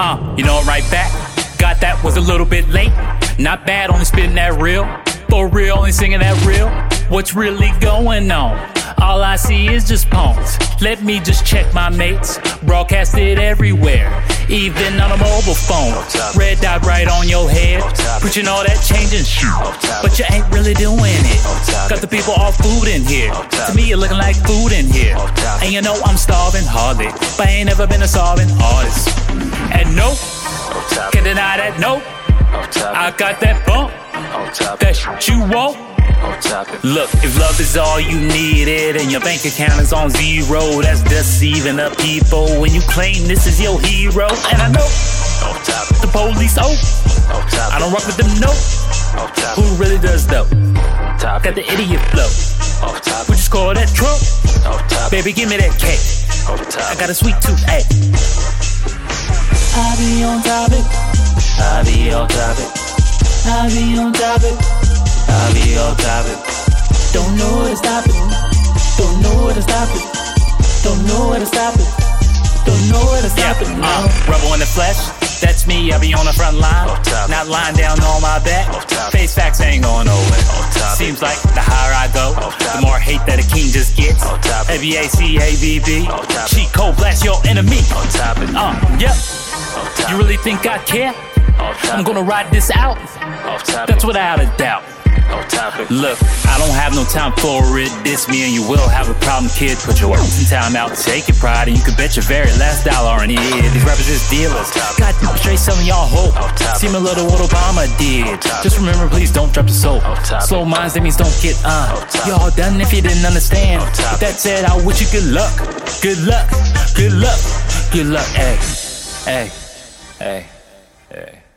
Uh, you know, right back. Got that was a little bit late. Not bad, only spitting that real. For real, only singing that real. What's really going on? All I see is just poems. Let me just check my mates. Broadcasted everywhere, even on a mobile phone. Red dot right on your head. Preaching all that changing shit. But you ain't really doing it. Got the people all food in here. To me, you're looking like food in here. And you know I'm starving hardly. But I ain't never been a starving artist. And no, can't deny that no. I got that bump. That shit you want. Look, if love is all you needed and your bank account is on zero, that's deceiving the people when you claim this is your hero. And I know Off top. the police, oh, I don't rock with them, no. Who really does though? Got the idiot flow. Off top. We just call that Trump. Baby, give me that cake. I got a sweet tooth, ayy. I be on topic. I be on topic. I be on topic. I be on topic. Don't know where to stop it. Don't know where to stop it. Don't know where to stop it. Don't know where to stop it. Uh, No. rebel in the flesh. That's me, I'll be on the front line. Not lying down on my back. Face facts ain't going nowhere. Seems like the higher I go, the more hate that a king just gets. A B A C A B B. Cheat code blast your enemy. Uh, yep. You really think I care? I'm gonna ride this out. That's without a doubt. Look, I don't have no time for it. This me and you will have a problem, kid. Put your words in time out, take your pride, and you can bet your very last dollar on it. These rappers is dealers. Got God, straight selling y'all hope. Similar to what Obama did. Just remember, please don't drop the soap. Slow minds, that means don't get uh. Y'all done if you didn't understand. With that said, I wish you good luck. Good luck. Good luck. Good luck. Hey. Hey. Hey. Hey.